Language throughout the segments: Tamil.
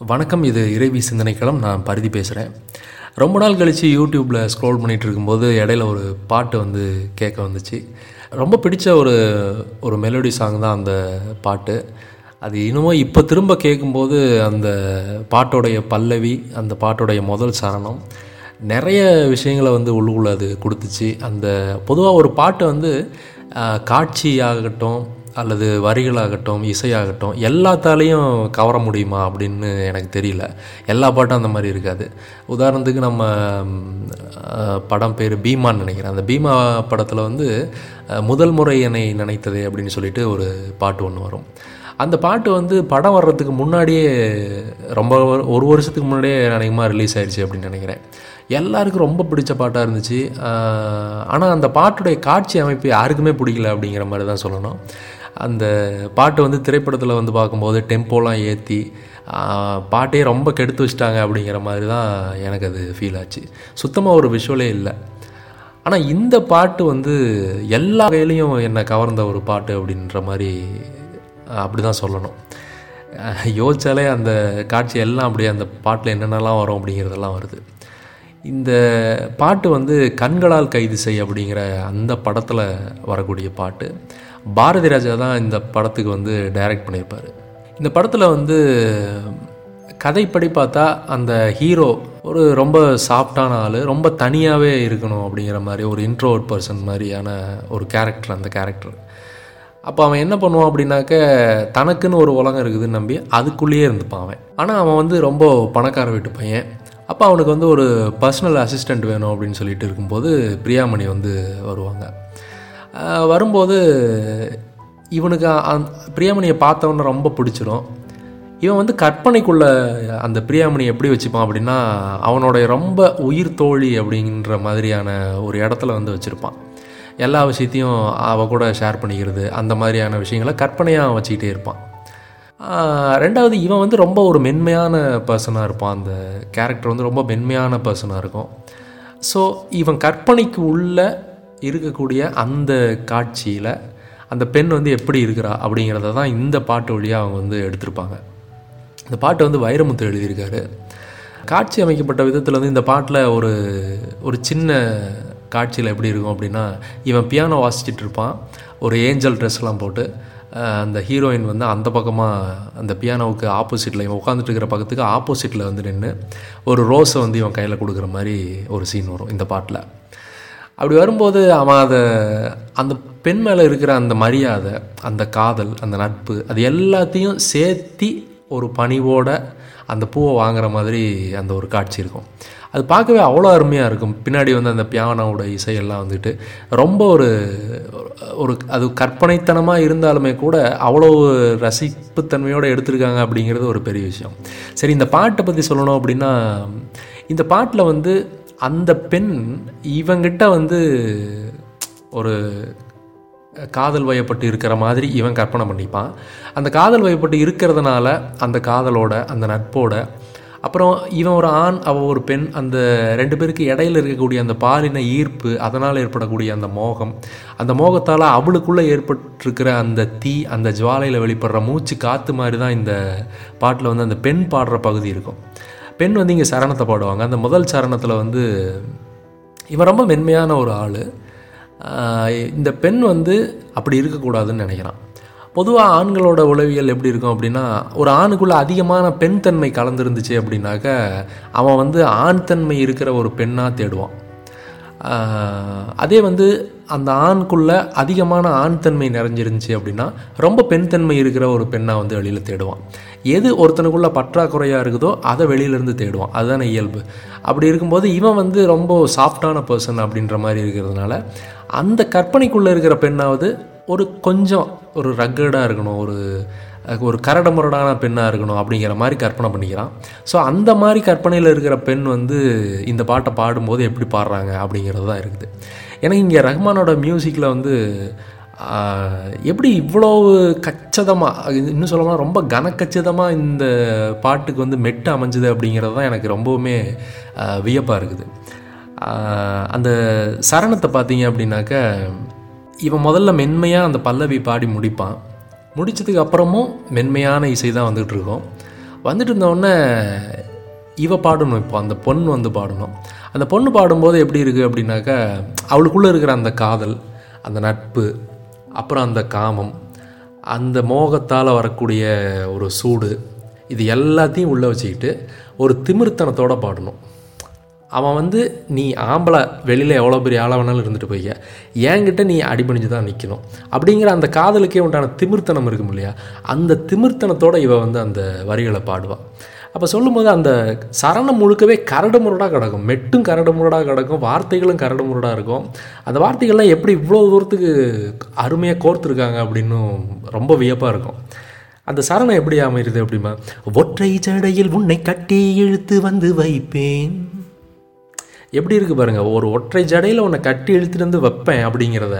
வணக்கம் இது இறைவி சிந்தனைக்களம் நான் பருதி பேசுகிறேன் ரொம்ப நாள் கழித்து யூடியூப்பில் ஸ்க்ரோல் பண்ணிகிட்டு இருக்கும்போது இடையில ஒரு பாட்டு வந்து கேட்க வந்துச்சு. ரொம்ப பிடிச்ச ஒரு ஒரு மெலோடி சாங் தான் அந்த பாட்டு. அது இன்னமும் இப்போ திரும்ப கேட்கும்போது அந்த பாட்டோடைய பல்லவி அந்த பாட்டோடைய முதல் சரணம் நிறைய விஷயங்களை வந்து உள்ளுக்குள்ள அது கொடுத்துச்சு. அந்த பொதுவாக ஒரு பாட்டு வந்து காட்சியாகட்டும் அல்லது வரிகளாகட்டும் இசையாகட்டும் எல்லாத்தாலேயும் கவர முடியுமா அப்படின்னு எனக்கு தெரியல. எல்லா பாட்டும் அந்த மாதிரி இருக்காது. உதாரணத்துக்கு நம்ம படம் பேர் பீமான்னு நினைக்கிறேன். அந்த பீமா படத்தில் வந்து முதல் முறை என்னை நினைத்ததே அப்படின்னு சொல்லிட்டு ஒரு பாட்டு ஒன்று வரும். அந்த பாட்டு வந்து படம் வர்றதுக்கு முன்னாடியே ரொம்ப ஒரு வருஷத்துக்கு முன்னாடியே அநேகமாக ரிலீஸ் ஆயிடுச்சு அப்படின்னு நினைக்கிறேன். எல்லாருக்கும் ரொம்ப பிடிச்ச பாட்டாக இருந்துச்சு. ஆனால் அந்த பாட்டுடைய காட்சி அமைப்பு யாருக்குமே பிடிக்கல அப்படிங்கிற மாதிரி தான் சொல்லணும். அந்த பாட்டு வந்து திரைப்படத்தில் வந்து பார்க்கும்போது டெம்போலாம் ஏற்றி பாட்டே ரொம்ப கெடுத்து வச்சிட்டாங்க அப்படிங்கிற மாதிரி தான் எனக்கு அது ஃபீல் ஆச்சு. சுத்தமாக ஒரு விஷுவலே இல்லை. ஆனால் இந்த பாட்டு வந்து எல்லா வகையிலையும் என்னை கவர்ந்த ஒரு பாட்டு அப்படின்ற மாதிரி அப்படி தான் சொல்லணும். யோசிச்சாலே அந்த காட்சி எல்லாம் அப்படியே அந்த பாட்டில் என்னென்னலாம் வரும் அப்படிங்கிறதெல்லாம் வருது. இந்த பாட்டு வந்து கண்களால் கைது செய் அப்படிங்கிற அந்த படத்தில் வரக்கூடிய பாட்டு. பாரதி ராஜா தான் இந்த படத்துக்கு வந்து டைரக்ட் பண்ணியிருப்பார். இந்த படத்தில் வந்து கதைப்படி பார்த்தா அந்த ஹீரோ ஒரு ரொம்ப சாஃப்டான ஆள் ரொம்ப தனியாகவே இருக்கணும் அப்படிங்கிற மாதிரி ஒரு இன்ட்ரோவர்ட் பர்சன் மாதிரியான ஒரு கேரக்டர் அந்த கேரக்டர் அப்போ அவன் என்ன பண்ணுவான் அப்படின்னாக்க தனக்குன்னு ஒரு உலகம் இருக்குதுன்னு நம்பி அதுக்குள்ளேயே இருந்துப்பான் அவன். ஆனால் அவன் வந்து ரொம்ப பணக்கார வீட்டு பையன். அப்போ அவனுக்கு வந்து ஒரு பர்சனல் அசிஸ்டண்ட் வேணும் அப்படின்னு சொல்லிட்டு இருக்கும்போது பிரியாமணி வந்து வருவாங்க. வரும்போது இவனுக்கு அந் பிரியாமணியை பார்த்தவொன்னே ரொம்ப பிடிச்சிரும். இவன் வந்து கற்பனைக்குள்ள அந்த பிரியாமணி எப்படி வச்சுப்பான் அப்படின்னா அவனுடைய ரொம்ப உயிர் தோழி அப்படின்ற மாதிரியான ஒரு இடத்துல வந்து வச்சுருப்பான். எல்லா விஷயத்தையும் அவ கூட ஷேர் பண்ணிக்கிறது அந்த மாதிரியான விஷயங்களை கற்பனையாக வச்சுக்கிட்டே இருப்பான். ரெண்டாவது இவன் வந்து ரொம்ப ஒரு மென்மையான பர்சனாக இருப்பான். அந்த கேரக்டர் வந்து ரொம்ப மென்மையான பர்சனாக இருக்கும். ஸோ இவன் கற்பனைக்கு உள்ள இருக்கக்கூடிய அந்த காட்சியில் அந்த பெண் வந்து எப்படி இருக்கிறா அப்படிங்கிறத தான் இந்த பாட்டு வழியாக அவங்க வந்து எடுத்திருப்பாங்க. இந்த பாட்டு வந்து வைரமுத்து எழுதியிருக்காரு. காட்சி அமைக்கப்பட்ட விதத்தில் வந்து இந்த பாட்டில் ஒரு ஒரு சின்ன காட்சியில் எப்படி இருக்கும் அப்படின்னா இவன் பியானோ வாசிச்சிட்டு இருப்பான். ஒரு ஏஞ்சல் ட்ரெஸ்லாம் போட்டு அந்த ஹீரோயின் வந்து அந்த பக்கமாக அந்த பியானோவுக்கு ஆப்போசிட்டில் இவன் உட்காந்துட்டு இருக்கிற பக்கத்துக்கு ஆப்போசிட்டில் வந்து நின்று ஒரு ரோஸை வந்து இவன் கையில் கொடுக்குற மாதிரி ஒரு சீன் வரும் இந்த பாட்டில். அப்படி வரும்போது அவன் அதை அந்த பெண் மேலே இருக்கிற அந்த மரியாதை அந்த காதல் அந்த நட்பு அது எல்லாத்தையும் சேர்த்தி ஒரு பணிவோட அந்த பூவை வாங்குற மாதிரி அந்த ஒரு காட்சி இருக்கும். அது பார்க்கவே அவ்வளோ அருமையாக இருக்கும். பின்னாடி வந்து அந்த பியானோட இசையெல்லாம் வந்துட்டு ரொம்ப ஒரு ஒரு அது கற்பனைத்தனமாக இருந்தாலுமே கூட அவ்வளோ ரசிப்புத்தன்மையோடு எடுத்திருக்காங்க அப்படிங்கிறது ஒரு பெரிய விஷயம். சரி இந்த பாட்டை பற்றி சொல்லணும் அப்படின்னா இந்த பாட்டில் வந்து அந்த பெண் இவங்கிட்ட வந்து ஒரு காதல் வயப்பட்டு இருக்கிற மாதிரி இவன் கற்பனை பண்ணிப்பான். அந்த காதல் வயப்பட்டு இருக்கிறதுனால அந்த காதலோட அந்த நட்போட அப்புறம் இவன் ஒரு ஆண் அவள் ஒரு பெண் அந்த ரெண்டு பேருக்கு இடையில இருக்கக்கூடிய அந்த பாலின ஈர்ப்பு அதனால் ஏற்படக்கூடிய அந்த மோகம் அந்த மோகத்தால் அவளுக்குள்ளே ஏற்பட்டிருக்கிற அந்த தீ அந்த ஜுவாலையில் வெளிப்படுற மூச்சு காற்று மாதிரி தான் இந்த பாட்டில் வந்து அந்த பெண் பாடுற பகுதி இருக்கும். பெண் வந்து இங்கே சரணத்தை பாடுவாங்க. அந்த முதல் சரணத்தில் வந்து இவன் ரொம்ப மென்மையான ஒரு ஆள். இந்த பெண் வந்து அப்படி இருக்கக்கூடாதுன்னு நினைக்கிறான். பொதுவாக ஆண்களோட உளவியல் எப்படி இருக்கும் அப்படின்னா ஒரு ஆணுக்குள்ளே அதிகமான பெண் தன்மை கலந்துருந்துச்சு அப்படின்னாக்க அவன் வந்து ஆண் தன்மை இருக்கிற ஒரு பெண்ணாக தேடுவான். அதே வந்து அந்த ஆணுக்குள்ள அதிகமான ஆண் தன்மை நிறைஞ்சிருந்துச்சு அப்படின்னா ரொம்ப பெண் தன்மை இருக்கிற ஒரு பெண்ணாக வந்து வெளியில் தேடுவான். எது ஒருத்தனுக்குள்ள பற்றாக்குறையாக இருக்குதோ அதை வெளியிலேருந்து தேடுவான். அதுதானே இயல்பு. அப்படி இருக்கும்போது இவன் வந்து ரொம்ப சாஃப்டான பர்சன் அப்படின்ற மாதிரி இருக்கிறதுனால அந்த கற்பனைக்குள்ளே இருக்கிற பெண்ணாவது ஒரு கொஞ்சம் ஒரு ரக்கடாக இருக்கணும் ஒரு ஒரு கரடமுரடான பெண்ணாக இருக்கணும் அப்படிங்கிற மாதிரி கற்பனை பண்ணிக்கிறான். ஸோ அந்த மாதிரி கற்பனையில் இருக்கிற பெண் வந்து இந்த பாட்டை பாடும்போது எப்படி பாடுறாங்க அப்படிங்கிறது தான் இருக்குது. எனக்கு இங்கே ரஹ்மானோட மியூசிக்கில் வந்து எப்படி இவ்வளோ கச்சிதமாக இன்னும் சொல்லணும்னா ரொம்ப கனக்கச்சிதமாக இந்த பாட்டுக்கு வந்து மெட்டு அமைஞ்சுது அப்படிங்கிறது தான் எனக்கு ரொம்பவுமே வியப்பாக இருக்குது. அந்த சரணத்தை பார்த்தீங்க அப்படின்னாக்க இவன் முதல்ல மென்மையாக அந்த பல்லவி பாடி முடிப்பான். முடித்ததுக்கு அப்புறமும் மென்மையான இசை தான் வந்துகிட்டு இருக்கோம். வந்துட்டு இருந்தோடனே இவ பாடணும் இப்போ அந்த பொண்ணு வந்து பாடணும். அந்த பொண்ணு பாடும்போது எப்படி இருக்குது அப்படின்னாக்கா அவளுக்குள்ளே இருக்கிற அந்த காதல் அந்த நட்பு அப்புறம் அந்த காமம் அந்த மோகத்தால் வரக்கூடிய ஒரு சூடு இது எல்லாத்தையும் உள்ளே வச்சுக்கிட்டு ஒரு திமிர்த்தனத்தோடு பாடணும். அவன் வந்து நீ ஆம்பளை வெளியில் எவ்வளோ பெரிய ஆளாக வேணாலும் இருந்துட்டு போய்க்க. என்கிட்ட நீ அடிபணிஞ்சு தான் நிற்கணும் அப்படிங்கிற அந்த காதலுக்கே உண்டான திமிர்த்தனம் இருக்கும் இல்லையா? அந்த திமிர்த்தனத்தோடு இவன் வந்து அந்த வரிகளை பாடுவாள் அப்போ சொல்லும்போது அந்த சரணம் முழுக்கவே கரடு முரடாக கிடக்கும். மெட்டும் கரடு முரடாக கிடக்கும். வார்த்தைகளும் கரடு முரடாக இருக்கும். அந்த வார்த்தைகள்லாம் எப்படி இவ்வளோ தூரத்துக்கு அருமையாக கோர்த்துருக்காங்க அப்படின்னும் ரொம்ப வியப்பாக இருக்கும். அந்த சரணம் எப்படி அமையுது அப்படிமா ஒற்றை ஜடையில் உன்னை கட்டி இழுத்து வந்து வைப்பேன். எப்படி இருக்குது பாருங்கள் ஒரு ஒற்றை ஜடையில் உன்னை கட்டி இழுத்துட்டு வந்து வைப்பேன் அப்படிங்கிறத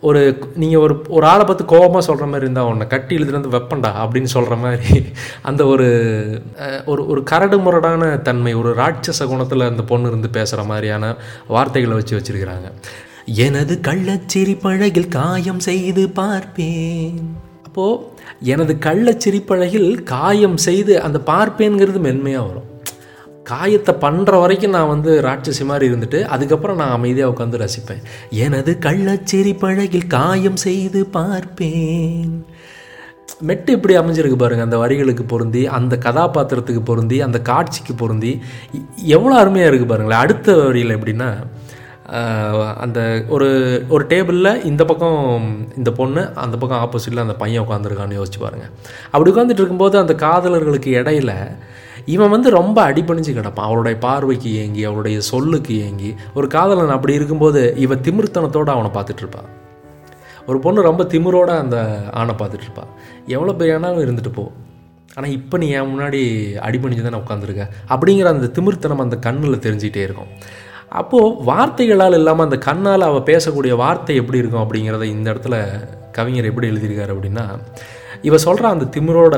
ஒரு நீங்கள் ஒரு ஒரு ஆளை பார்த்து கோபமாக சொல்கிற மாதிரி இருந்தால் உன்னை கட்டி இழுத்துட்டு வந்து வைப்பண்டா அப்படின்னு சொல்கிற மாதிரி அந்த ஒரு ஒரு ஒரு கரடு முரடான தன்மை ஒரு ராட்சச குணத்தில் அந்த பொண்ணு இருந்து பேசுகிற மாதிரியான வார்த்தைகளை வச்சு வச்சிருக்கிறாங்க. எனது கள்ளச்சிரி பழகில் காயம் செய்து பார்ப்பேன். அப்போது எனது கள்ளச்சிரிப்பழகில் காயம் செய்து அந்த பார்ப்பேன்கிறது மென்மையாக வரும். காயத்தை பண்ணுற வரைக்கும் நான் வந்து ராட்சசி மாதிரி இருந்துட்டு அதுக்கப்புறம் நான் அமைதியாக உட்காந்து ரசிப்பேன். எனது கள்ளச்சேரி பழகில் காயம் செய்து பார்ப்பேன். மெட்டு இப்படி அமைஞ்சிருக்கு பாருங்கள் அந்த வரிகளுக்கு பொருந்தி அந்த கதாபாத்திரத்துக்கு பொருந்தி அந்த காட்சிக்கு பொருந்தி. எவ்வளோ அருமையாக இருக்குது பாருங்களேன். அடுத்த வரியில் எப்படின்னா அந்த ஒரு ஒரு டேபிளில் இந்த பக்கம் இந்த பொண்ணு அந்த பக்கம் ஆப்போசிட்டில் அந்த பையன் உட்காந்துருக்கான்னு யோசிச்சு பாருங்கள் அப்படி உட்காந்துட்டு இருக்கும்போது அந்த காதலர்களுக்கு இடையில இவன் வந்து ரொம்ப அடிபணிஞ்சு கிடப்பான். அவளுடைய பார்வைக்கு ஏங்கி அவளுடைய சொல்லுக்கு ஏங்கி ஒரு காதலன் அப்படி இருக்கும்போது இவன் திமிர்த்தனத்தோடு அவனை பார்த்துட்ருப்பான் ஒரு பொண்ணு ரொம்ப திமிரோட அந்த ஆணை பார்த்துட்ருப்பா எவ்வளோ பெரியானாலும் இருந்துட்டு போ. ஆனால் இப்போ நீ என் முன்னாடி அடிபணிஞ்சு தானே உட்காந்துருக்க அப்படிங்கிற அந்த திமிர்த்தனம் அந்த கண்ணில் தெரிஞ்சிட்டே இருக்கும். அப்போது வார்த்தைகளால் இல்லாமல் அந்த கண்ணால் அவள் பேசக்கூடிய வார்த்தை எப்படி இருக்கும் அப்படிங்கிறத இந்த இடத்துல கவிஞர் எப்படி எழுதியிருக்காரு அப்படின்னா இவ சொல்கிற அந்த திமிரோட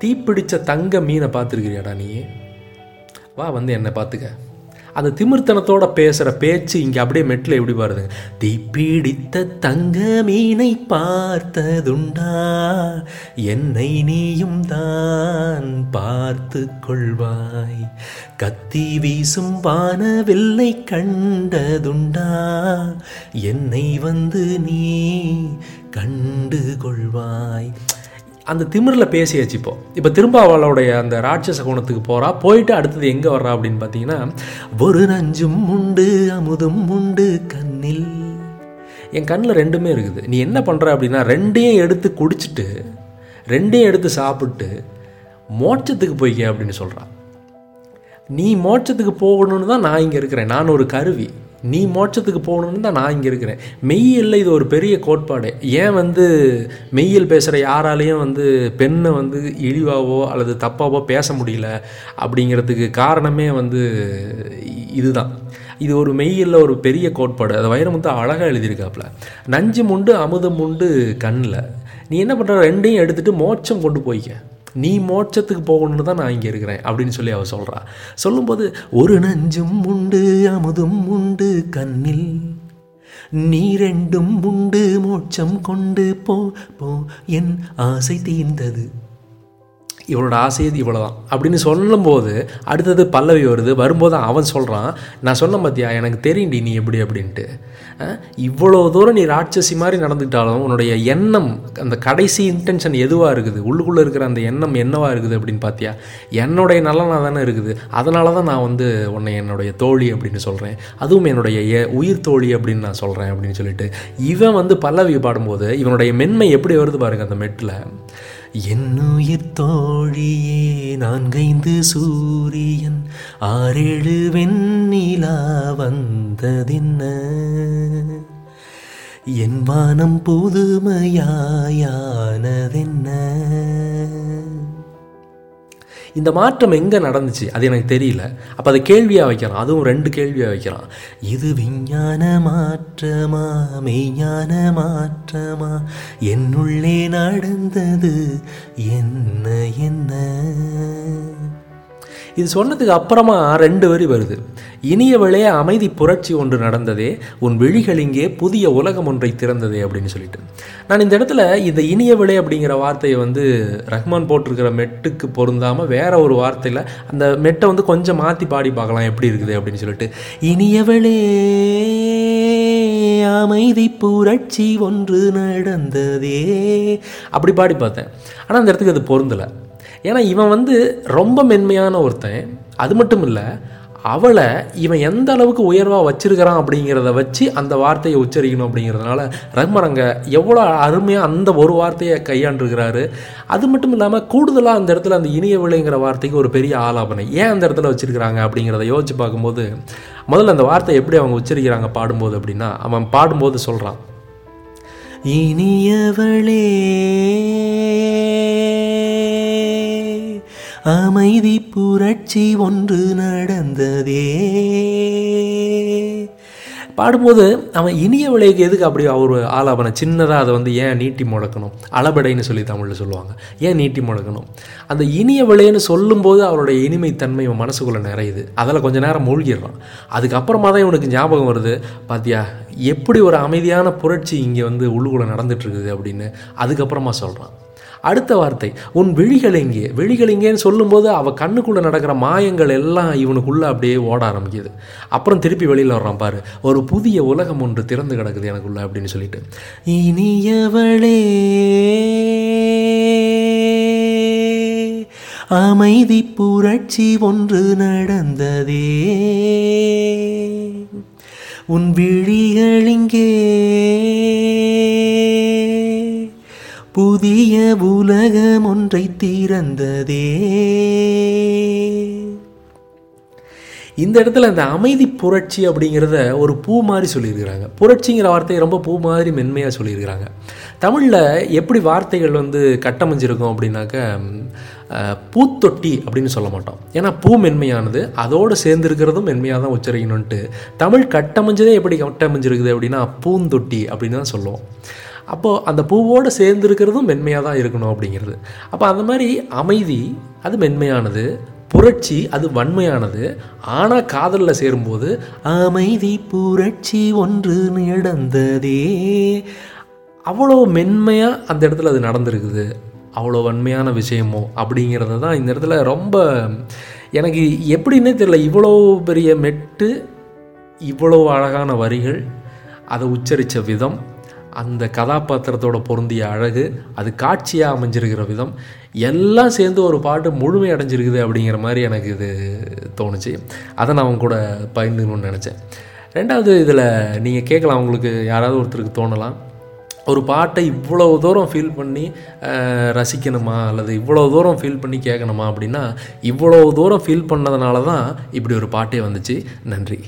தீப்பிடிச்ச தங்க மீனை பார்த்துருக்கிறியாடா நீ? வா வந்து என்னை பார்த்துக்க. அந்த திமிர்த்தனத்தோட பேசுகிற பேச்சு இங்கே அப்படியே மெட்டில் எப்படி பாருது? தீப்பிடித்த தங்க மீனை பார்த்ததுண்டா. என்னை நீயும் தான் பார்த்து கொள்வாய். கத்தி வீசும் வானவில்லை கண்டதுண்டா. என்னை வந்து நீ கண்டு கொள்வாய். அந்த திமிரில் பேசியாச்சு இப்போ. இப்போ திரும்ப அவளுடைய அந்த ராட்சச குணத்துக்கு போகிறா போயிட்டு அடுத்தது எங்கே வர்றா அப்படின்னு பார்த்தீங்கன்னா ஒரு நஞ்சும் உண்டு அமுதும் உண்டு கண்ணில். என் கண்ணில் ரெண்டுமே இருக்குது. நீ என்ன பண்ணுற அப்படின்னா ரெண்டையும் எடுத்து குடிச்சிட்டு ரெண்டையும் எடுத்து சாப்பிட்டு மோட்சத்துக்கு போய்க்க அப்படின்னு சொல்கிறான் நீ மோட்சத்துக்கு போகணும்னு தான் நான் இங்கே இருக்கிறேன். நான் ஒரு கருவி. நீ மோட்சத்துக்கு போகணுன்னு தான் நான் இங்கே இருக்கிறேன். மெய்யல்ல இது ஒரு பெரிய கோட்பாடு. ஏன் வந்து மெய்யல் பேசுகிற யாராலையும் வந்து பெண்ணை வந்து இழிவாவோ அல்லது தப்பாவோ பேச முடியல அப்படிங்கிறதுக்கு காரணமே வந்து இதுதான். இது ஒரு மெய்யல்ல ஒரு பெரிய கோட்பாடு. அதை வைரமுத்து அழகாக எழுதியிருக்காப்புல. நஞ்சு முண்டு அமுதம் உண்டு கண்ணில். நீ என்ன பண்ணுற ரெண்டையும் எடுத்துகிட்டு மோட்சம் கொண்டு போய்க்க. நீ மோட்சத்துக்கு போகணும்னு தான் நான் இங்கே இருக்கிறேன் அப்படின்னு சொல்லி அவள் சொல்கிறா சொல்லும்போது ஒரு நஞ்சும் உண்டு அமுதும் உண்டு கண்ணில். நீ ரெண்டும் உண்டு மோட்சம் கொண்டு போ போ. என் ஆசை தீர்ந்தது. இவளோட இவ்வளோ இவ்வளோதான் அப்படின்னு சொல்லும்போது அடுத்தது பல்லவி வருது. வரும்போது அவன் சொல்கிறான் நான் சொன்ன பார்த்தியா எனக்கு தெரியும்டி நீ எப்படி அப்படின்ட்டு. இவ்வளோ தூரம் நீ ராட்சசி மாதிரி நடந்துக்கிட்டாலும் உன்னுடைய எண்ணம் அந்த கடைசி இன்டென்ஷன் எதுவாக இருக்குது? உள்ளுக்குள்ளே இருக்கிற அந்த எண்ணம் என்னவாக இருக்குது அப்படின்னு பார்த்தியா என்னுடைய நலனாக தானே இருக்குது. அதனால தான் நான் வந்து உன்னை என்னுடைய தோழி அப்படின்னு சொல்கிறேன் அதுவும் என்னுடைய எ- உயிர் தோழி அப்படின்னு நான் சொல்கிறேன் அப்படின்னு சொல்லிட்டு இவன் வந்து பல்லவி பாடும்போது இவனுடைய மென்மை எப்படி வருது பாருங்க அந்த மெட்டில். என்னுயிர் தோழியே நான்கைந்து சூரியன் ஆறேழு வெண்ணிலா வந்ததென்ன? என் வானம் புதுமையாயானதென்ன? இந்த மாற்றம் எங்கே நடந்துச்சு? அது எனக்கு தெரியல. அப்போ அதை கேள்வியாக வைக்கிறான். அதுவும் ரெண்டு கேள்வியாக வைக்கிறான். இது விஞ்ஞான மாற்றமா? மெய்ஞான மாற்றமா? என்னுள்ளே நடந்தது என்ன என்ன? இது சொன்னதுக்கு அப்புறமா ரெண்டு வரி வருது. இனியவளே அமைதி புரட்சி ஒன்று நடந்ததே உன் விழிகள் இங்கே புதிய உலகம் ஒன்றை திறந்ததே அப்படின்னு சொல்லிட்டு. நான் இந்த இடத்துல இந்த இனியவளே அப்படிங்கிற வார்த்தையை வந்து ரஹ்மான் போட்டிருக்கிற மெட்டுக்கு பொருந்தாமல் வேற ஒரு வார்த்தையில் அந்த மெட்டை வந்து கொஞ்சம் மாற்றி பாடி பார்க்கலாம் எப்படி இருக்குது அப்படின்னு சொல்லிட்டு. இனியவளே அமைதி புரட்சி ஒன்று நடந்ததே. அப்படி பாடி பார்த்தேன். ஆனால் அந்த இடத்துக்கு அது பொருந்தலை. ஏன்னா இவன் வந்து ரொம்ப மென்மையான ஒருத்தன். அது மட்டும் இல்லை அவளை இவன் எந்த அளவுக்கு உயர்வாக வச்சிருக்கிறான் அப்படிங்கிறத வச்சு அந்த வார்த்தையை உச்சரிக்கணும் அப்படிங்கிறதுனால ரகுமரங்க எவ்வளோ அருமையாக அந்த ஒரு வார்த்தையை கையாண்டுருக்கிறாரு. அது மட்டும் இல்லாமல் கூடுதலாக அந்த இடத்துல அந்த இனிய விலைங்கிற வார்த்தைக்கு ஒரு பெரிய ஆலாபனை. ஏன் அந்த இடத்துல வச்சிருக்கிறாங்க அப்படிங்கிறத யோசிச்சு பார்க்கும்போது முதல்ல அந்த வார்த்தை எப்படி அவங்க உச்சரிக்கிறாங்க பாடும்போது அப்படின்னா அவன் பாடும்போது சொல்கிறான் இனியவளே அமைதி புரட்சி ஒன்று நடந்ததே. பாடும்போது அவன் இனிய விலைக்கு எதுக்கு அப்படி அவர் ஆலாபனை? சின்னதாக அதை வந்து ஏன் நீட்டி முழக்கணும் அளபடைன்னு சொல்லி தமிழில் சொல்லுவாங்க. ஏன் நீட்டி முழக்கணும் அந்த இனிய விலைன்னு சொல்லும்போது அவரோட இனிமைத்தன்மை இவன் மனசுக்குள்ளே நிறையுது. அதில் கொஞ்ச நேரம் மூழ்கிடுறான். அதுக்கப்புறமா தான் இவனுக்கு ஞாபகம் வருது பாத்தியா எப்படி ஒரு அமைதியான புரட்சி இங்கே வந்து உள்ளுக்குள்ளே நடந்துட்டு இருக்குது? அப்படின்னு அதுக்கப்புறமா சொல்கிறான் அடுத்த வார்த்தை உன் விழிகள் எங்கே? விழிகள் எங்கேன்னு சொல்லும்போது அவள் கண்ணுக்குள்ளே நடக்கிற மாயங்கள் எல்லாம் இவனுக்குள்ளே அப்படியே ஓட ஆரம்பிக்குது. அப்புறம் திருப்பி வெளியில் வர்றான் பாரு ஒரு புதிய உலகம் ஒன்று திறந்து கிடக்குது எனக்குள்ள அப்படின்னு சொல்லிட்டு. இனியவளே அமைதி புரட்சி ஒன்று நடந்ததே. உன் விழிகள் இங்கே புதிய உலகம் ஒன்றை திறந்ததே இந்த இடத்துல இந்த அமைதி புரட்சி அப்படிங்கிறத ஒரு பூ மாதிரி சொல்லியிருக்கிறாங்க. புரட்சிங்கிற வார்த்தையை ரொம்ப பூ மாதிரி மென்மையாக சொல்லியிருக்கிறாங்க. தமிழில் எப்படி வார்த்தைகள் வந்து கட்டமைஞ்சிருக்கும் அப்படின்னாக்க பூத்தொட்டி அப்படின்னு சொல்ல மாட்டோம். ஏன்னா பூ மென்மையானது அதோடு சேர்ந்துருக்கிறதும் மென்மையாக தான் உச்சரிக்கணும்ன்ட்டு. தமிழ் கட்டமைஞ்சதே எப்படி கட்டமைஞ்சிருக்குது அப்படின்னா பூந்தொட்டி அப்படின்னு தான் சொல்லுவோம். அப்போது அந்த பூவோடு சேர்ந்துருக்கிறதும் மென்மையாக தான் இருக்கணும் அப்படிங்கிறது. அப்போ அந்த மாதிரி அமைதி அது மென்மையானது. புரட்சி அது வன்மையானது. ஆனால் காதலில் சேரும்போது அமைதி புரட்சி ஒன்று நடந்ததே அவ்வளோ மென்மையாக அந்த இடத்துல அது நடந்திருக்குது. அவ்வளோ வன்மையான விஷயமோ அப்படிங்கிறத தான் இந்த இடத்துல ரொம்ப எனக்கு எப்படின்னே தெரியல. இவ்வளோ பெரிய மெட்டு இவ்வளோ அழகான வரிகள் அதை உச்சரித்த விதம் அந்த கதாபாத்திரத்தோட பொருந்திய அழகு அது காட்சியாக அமைஞ்சிருக்கிற விதம் எல்லாம் சேர்ந்து ஒரு பாட்டு முழுமை அடைஞ்சிருக்குது அப்படிங்கிற மாதிரி எனக்கு இது தோணுச்சு. அதை நான் அவங்க கூட பகிர்ந்துக்கணும்னு நினச்சேன். ரெண்டாவது இதில் நீங்கள் கேட்கலாம் உங்களுக்கு யாராவது ஒருத்தருக்கு தோணலாம். ஒரு பாட்டை இவ்வளோ தூரம் ஃபீல் பண்ணி ரசிக்கணுமா? அல்லது இவ்வளோ தூரம் ஃபீல் பண்ணி கேட்கணுமா அப்படின்னா இவ்வளோ தூரம் ஃபீல் பண்ணதுனால தான் இப்படி ஒரு பாட்டே வந்துச்சு. நன்றி.